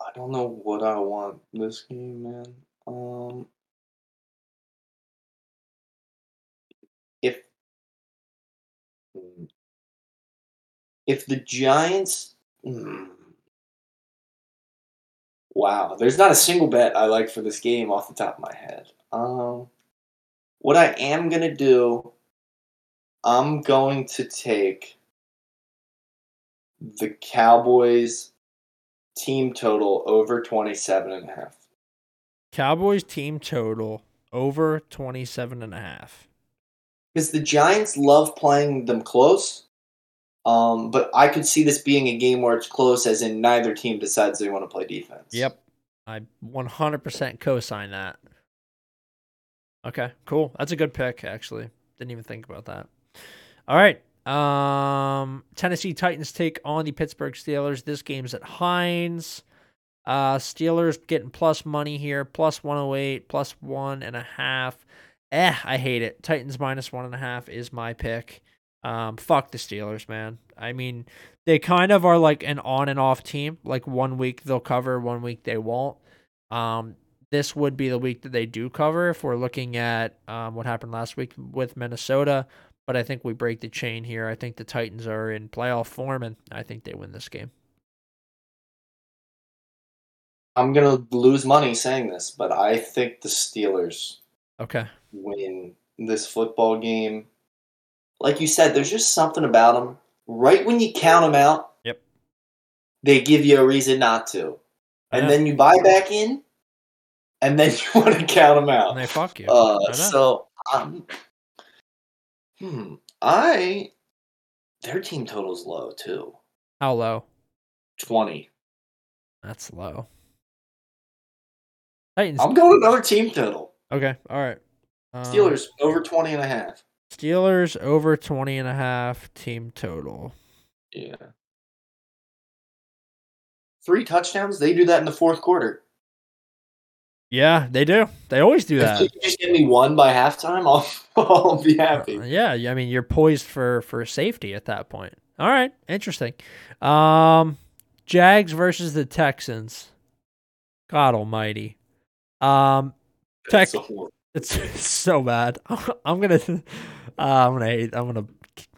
I don't know what I want this game, man. Um. If the Giants. hmm. Wow, there's not a single bet I like for this game off the top of my head. Um, what I am gonna do, I'm going to take the Cowboys team total over 27 and a half. Cowboys team total over 27 and a half. Because the Giants love playing them close. Um, but I could see this being a game where it's close, as in neither team decides they want to play defense. Yep. I 100% co-sign that. Okay, cool. That's a good pick actually. Didn't even think about that. All right. Um Tennessee Titans take on the Pittsburgh Steelers. This game's at Heinz. Uh Steelers getting plus money here, plus 108, plus one and a half. Eh, I hate it. Titans minus one and a half is my pick. Um, fuck the Steelers, man. I mean, they kind of are like an on and off team. Like one week they'll cover, one week they won't. Um, this would be the week that they do cover if we're looking at um, what happened last week with Minnesota. But I think we break the chain here. I think the Titans are in playoff form, and I think they win this game. I'm gonna lose money saying this, but I think the Steelers Okay. win this football game. Like you said, there's just something about them. Right when you count them out, Yep. they give you a reason not to, and then you buy back in, and then you want to count them out. And they fuck you. Uh, so um, hmm, I their team total's low too, How low? twenty. That's low. Titans. I'm going another team total. okay. All right. Um, Steelers over 20 and a half. Steelers over 20 and a half team total. Yeah. Three touchdowns. They do that in the fourth quarter. Yeah, they do. They always do If that. you just give me one by halftime, I'll, I'll be happy. Yeah, I mean you're poised for for safety at that point. All right, interesting. Um Jags versus the Texans. God almighty. Um Tex- So horrible. It's, it's so bad. I'm going to uh, I'm to hate I'm to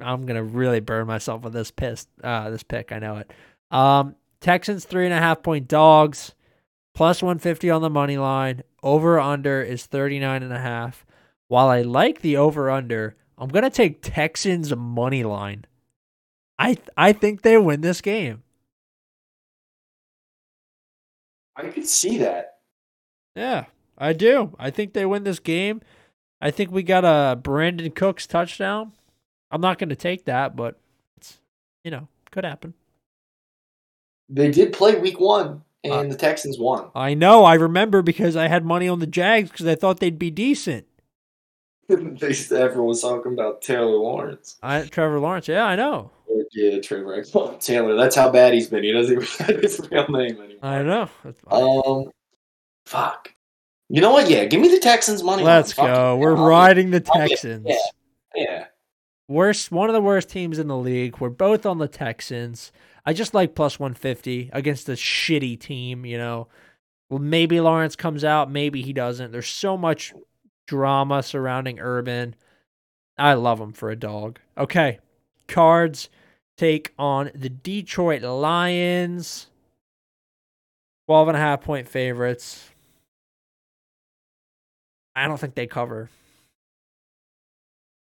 I'm to really burn myself with this piss uh this pick, I know it. Um Texans three and a half point dogs plus 150 on the money line. Over under is 39 and a half. While I like the over under, I'm going to take Texans money line. I I think they win this game. I could see that. Yeah, I do. I think they win this game. I think we got a Brandin Cooks touchdown. I'm not going to take that, but it's you know, could happen. They did play week one, and Uh, the Texans won. I know. I remember because I had money on the Jags because I thought they'd be decent. everyone was talking about Taylor Lawrence. I Trevor Lawrence. Yeah, I know. Yeah, Trevor. Taylor. That's how bad he's been. He doesn't even have his real name anymore. I know. Um, fuck. You know what? Yeah, give me the Texans money. Let's go. We're oh, I'll- riding the oh, Texans. Yeah, yeah. Worst, one of the worst teams in the league. We're both on the Texans. I just like plus 150 against a shitty team, you know. Well, maybe Lawrence comes out, maybe he doesn't. There's so much drama surrounding Urban. I love him for a dog. Okay. Cards take on the Detroit Lions. 12 and a half point favorites. I don't think they cover.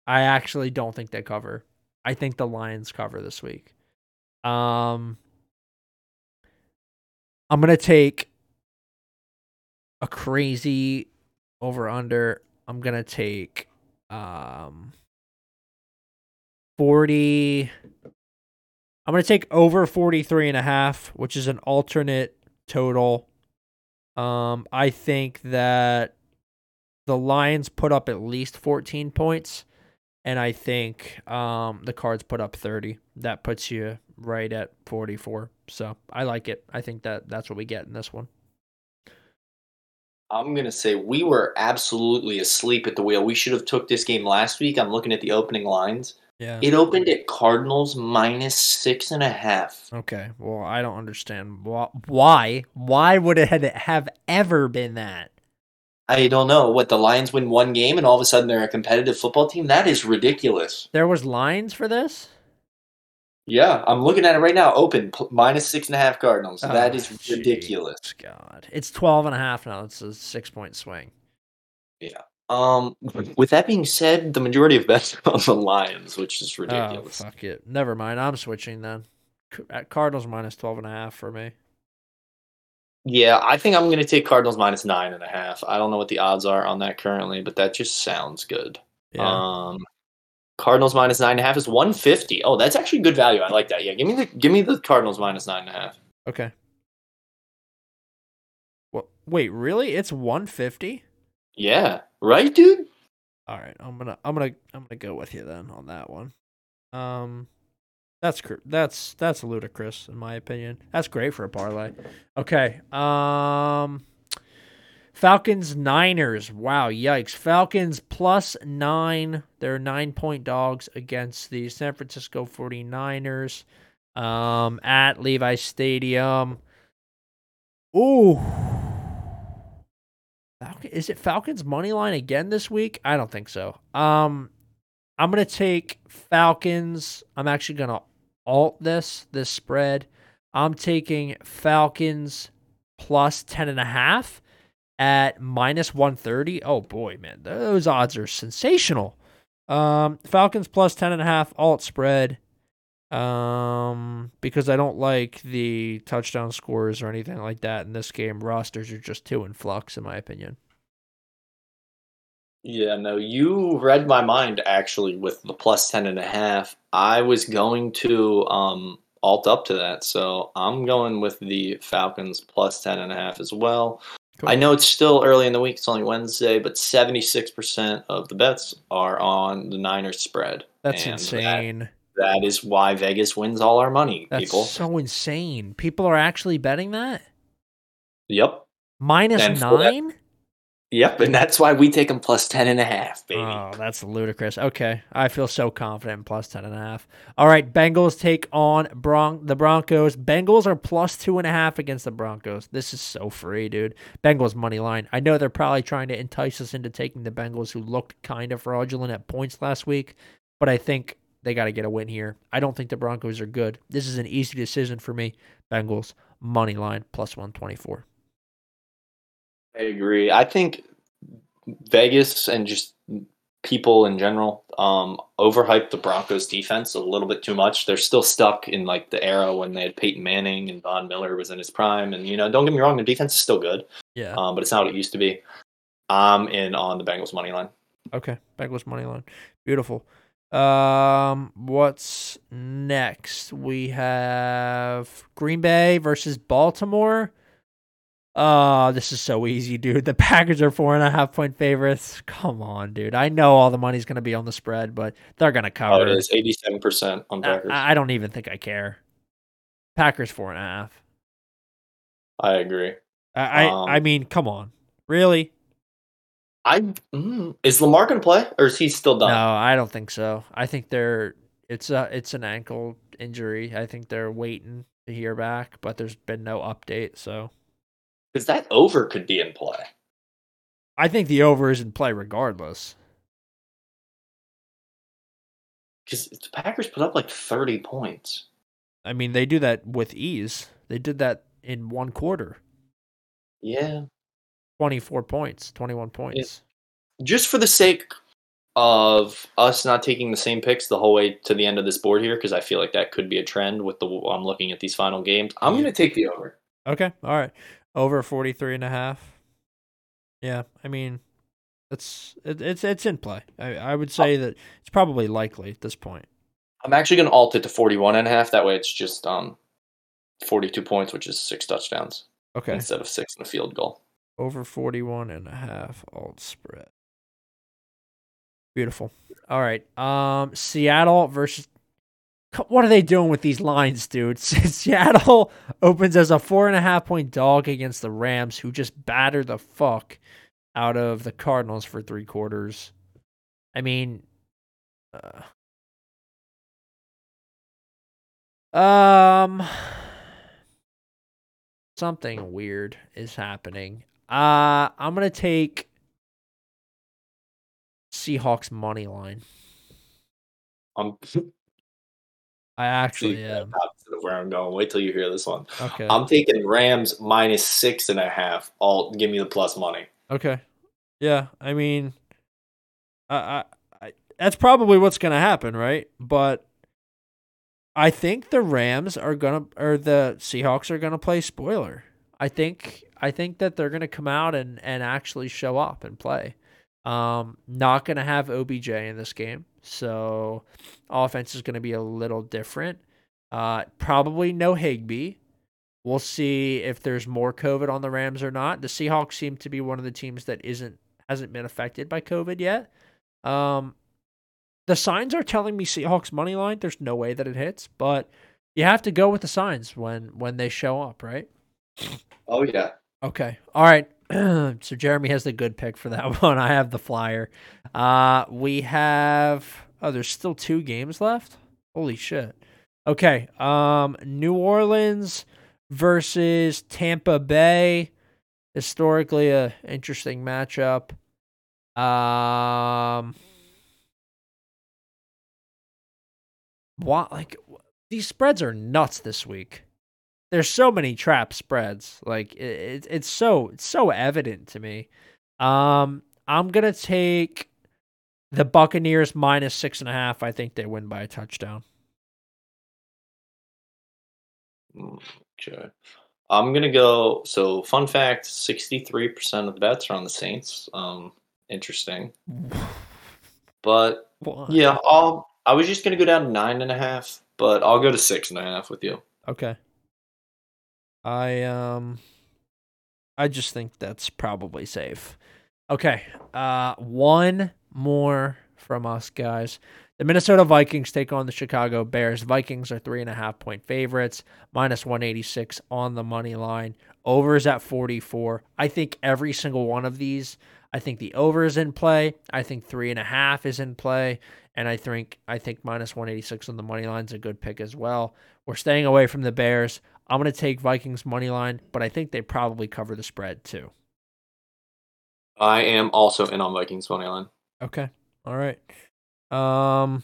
I actually don't think they cover. I think the Lions cover this week. Um I'm to take a crazy over under. I'm to take um 40 I'm to take over 43 and a half, which is an alternate total. Um I think that the Lions put up at least 14 points and I think um, the Cards put up 30. That puts you right at 44. So I like it. I think that that's what we get in this one. I'm gonna say we were absolutely asleep at the wheel. We should have took this game last week. I'm looking at the opening lines. Yeah. It opened at Cardinals minus six and a half. Okay. Well, I don't understand why. Why would it have ever been that? I don't know what the Lions win one game and all of a sudden they're a competitive football team. That is ridiculous. There was lines for this. Yeah, I'm looking at it right now. Open p- minus six and a half Cardinals. Oh, that is jeez. ridiculous. God, it's 12 and a half now. It's a six point swing. Yeah. Um, with that being said, the majority of bets are on the Lions, which is Oh, ridiculous. fuck it. Never mind. I'm switching then. Cardinals minus 12 and a half for me. Yeah, I think I'm going to take Cardinals minus nine and a half. I don't know what the odds are on that currently, but that just sounds good. Yeah. Um, Cardinals minus nine and a half is 150. Oh, that's actually good value. I like that. Yeah, give me the give me the Cardinals minus nine and a half. okay. What? Wait, really? It's 150? Yeah, right, dude. All right, I'm gonna I'm gonna I'm gonna go with you then on that one. Um, that's that's that's ludicrous in my opinion. That's great for a parlay. Okay. Um, Falcons Niners. Wow, yikes! Falcons plus nine. They're nine point dogs against the San Francisco 49ers. Um, at Levi Stadium. Ooh. Falcon, is it Falcons money line again this week? I don't think so. Um, I'm gonna take Falcons. I'm actually gonna alt this this spread. I'm taking Falcons plus ten and a half at minus one thirty. Oh boy, man, those odds are sensational. Um, Falcons plus ten and a half alt spread. Um, because I don't like the touchdown scores or anything like that in this game. Rosters are just too in flux, in my opinion. Yeah, no, you read my mind actually with the plus 10 and a half. I was going to um alt up to that, so I'm going with the Falcons plus 10 and a half as well. Cool. I know it's still early in the week, it's only Wednesday, but 76% of the bets are on the Niners spread. That's And that- insane. that is why Vegas wins all our money, That's people. so insane. People are actually betting that Yep. minus nine. Yep, and that's why we take them plus 10 and a half, baby. Oh, that's ludicrous. Okay, I feel so confident in plus ten and a half. All right, Bengals take on Bron- the Broncos. Bengals are plus two and a half against the Broncos. This is so free, dude. Bengals money line. I know they're probably trying to entice us into taking the Bengals, who looked kind of fraudulent at points last week, but I think they got to get a win here. I don't think the Broncos are good. This is an easy decision for me. Bengals money line plus one twenty four. I agree. I think Vegas and just people in general um, overhyped the Broncos defense a little bit too much. They're still stuck in like the era when they had Peyton Manning and Von Miller was in his prime. And you know, don't get me wrong, the defense is still good, Yeah. um, but it's not what it used to be. I'm in on the Bengals money line. Okay, Bengals money line. Beautiful. Um, what's next? We have Green Bay versus Baltimore. Uh, this is so easy, dude. The Packers are four and a half point favorites. Come on, dude. I know all the money's gonna be on the spread, but they're gonna cover. Oh, it is 87% on Packers. I, I don't even think I care. Packers four and a half. agree. I, Um, I, I mean, come on, really? I mm, is Lamar going to play or is he still done? No, I don't think so. I think they're it's a it's an ankle injury. I think they're waiting to hear back, but there's been no update. So Because that over could be in play. I think the over is in play regardless. Because the Packers put up like 30 points. I mean, they do that with ease. They did that in one quarter. Yeah. 24 points, 21 points. just for the sake of us not taking the same picks the whole way to the end of this board here, because I feel like that could be a trend with the I'm looking at these final games. I'm going to take the over. Okay. All right. Over 43 and a half. Yeah, I mean, it's it, it's it's in play. I I would say that it's probably likely at this point. I'm actually going to alt it to 41 and a half. That way, it's just um 42 points, which is six touchdowns Okay. instead of six and a field goal. over 41 and a half alt spread. Beautiful. All right. Um Seattle versus what are they doing with these lines, dude? Seattle opens as a four and a half point dog against the Rams, who just battered the fuck out of the Cardinals for three quarters. I mean, uh, um, something weird is happening. Uh, I'm gonna take Seahawks money line. I'm I actually See, am. opposite of where I'm going. Wait till you hear this one. Okay. I'm taking Rams minus six and a half. All give me the plus money. Okay. Yeah, I mean, I, I, I that's probably what's gonna happen, right? But I think the Rams are gonna, or the Seahawks are gonna play spoiler. I think, I think that they're gonna come out and and actually show up and play. Um, not gonna have OBJ in this game, so offense is gonna be a little different. Uh, probably no Higbee. We'll see if there's more COVID on the Rams or not. The Seahawks seem to be one of the teams that isn't hasn't been affected by COVID yet. Um, the signs are telling me Seahawks money line. There's no way that it hits, but you have to go with the signs when when they show up, right? Oh yeah. Okay. All right. so Jeremy has the good pick for that one. I have the flyer. Uh we have oh, there's still two games left. Holy shit. Okay. Um New Orleans versus Tampa Bay. Historically a interesting matchup. Um what like these spreads are nuts this week there's so many trap spreads. Like it, it, it's so it's so evident to me. Um, I'm gonna take the Buccaneers minus six and a half. I think they win by a touchdown. Okay. I'm gonna go. So, fun fact: sixty-three percent of the bets are on the Saints. Um, interesting. But What? yeah, I'll. I was just gonna go down to nine and a half, but I'll go to six and a half with you. Okay. I um I just think that's probably safe. Okay. Uh one more from us guys. The Minnesota Vikings take on the Chicago Bears. Vikings are three and a half point favorites, minus 186 on the money line. Over is at 44. I think every single one of these, I think the over is in play. I think three and a half is in play. And I think I think minus 186 on the money line is a good pick as well. We're staying away from the Bears. I'm going to take Vikings money line, but I think they probably cover the spread too. I am also in on Vikings money line. Okay. All right. Um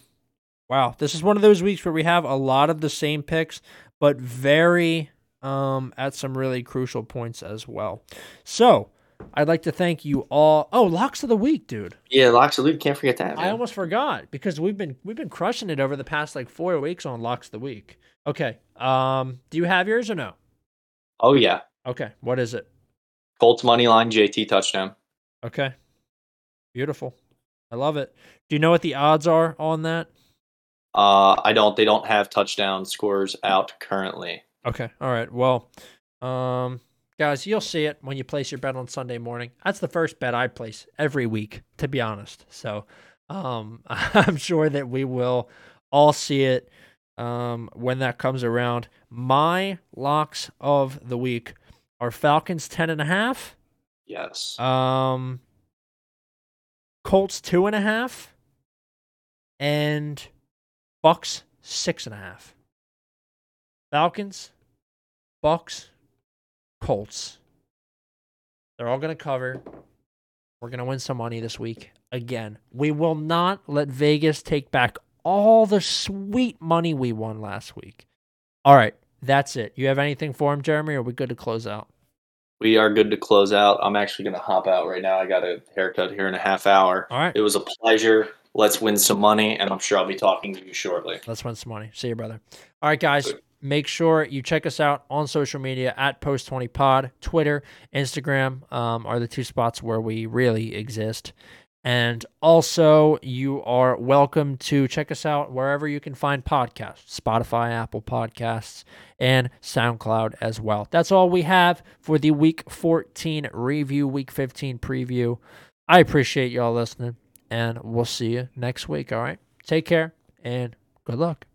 wow, this is one of those weeks where we have a lot of the same picks but very um at some really crucial points as well. So, I'd like to thank you all. Oh, locks of the week, dude. Yeah, locks of the week. Can't forget that. I almost forgot because we've been we've been crushing it over the past like 4 weeks on locks of the week. Okay. Um do you have yours or no? Oh yeah, Okay. What is it? Colts money line, JT touchdown. Okay. Beautiful. I love it. Do you know what the odds are on that? Uh, I don't. They don't have touchdown scores out currently. Okay. All right. Well, um, guys, you'll see it when you place your bet on Sunday morning. That's the first bet I place every week, to be honest. So, um, I'm sure that we will all see it um, when that comes around. My locks of the week are Falcons ten and a half, Yes. um, Colts two and a half, and Bucks six and a half. Falcons, Bucks, Colts. They're all going to cover. We're going to win some money this week. Again, we will not let Vegas take back all the sweet money we won last week. All right, that's it. You have anything for him, Jeremy? Or are we good to close out? we are good to close out. I'm actually going to hop out right now. I got a haircut here in a half hour. All right, It was a pleasure. Let's win some money, and I'm sure I'll be talking to you shortly. let's win some money. See you, brother. All right, guys. Make sure you check us out on social media at Post20Pod. Twitter, Instagram um, are the two spots where we really exist. And also, you are welcome to check us out wherever you can find podcasts Spotify, Apple Podcasts, and SoundCloud as well. That's all we have for the Week 14 review, Week 15 preview. I appreciate y'all listening, and we'll see you next week. All right. Take care and good luck.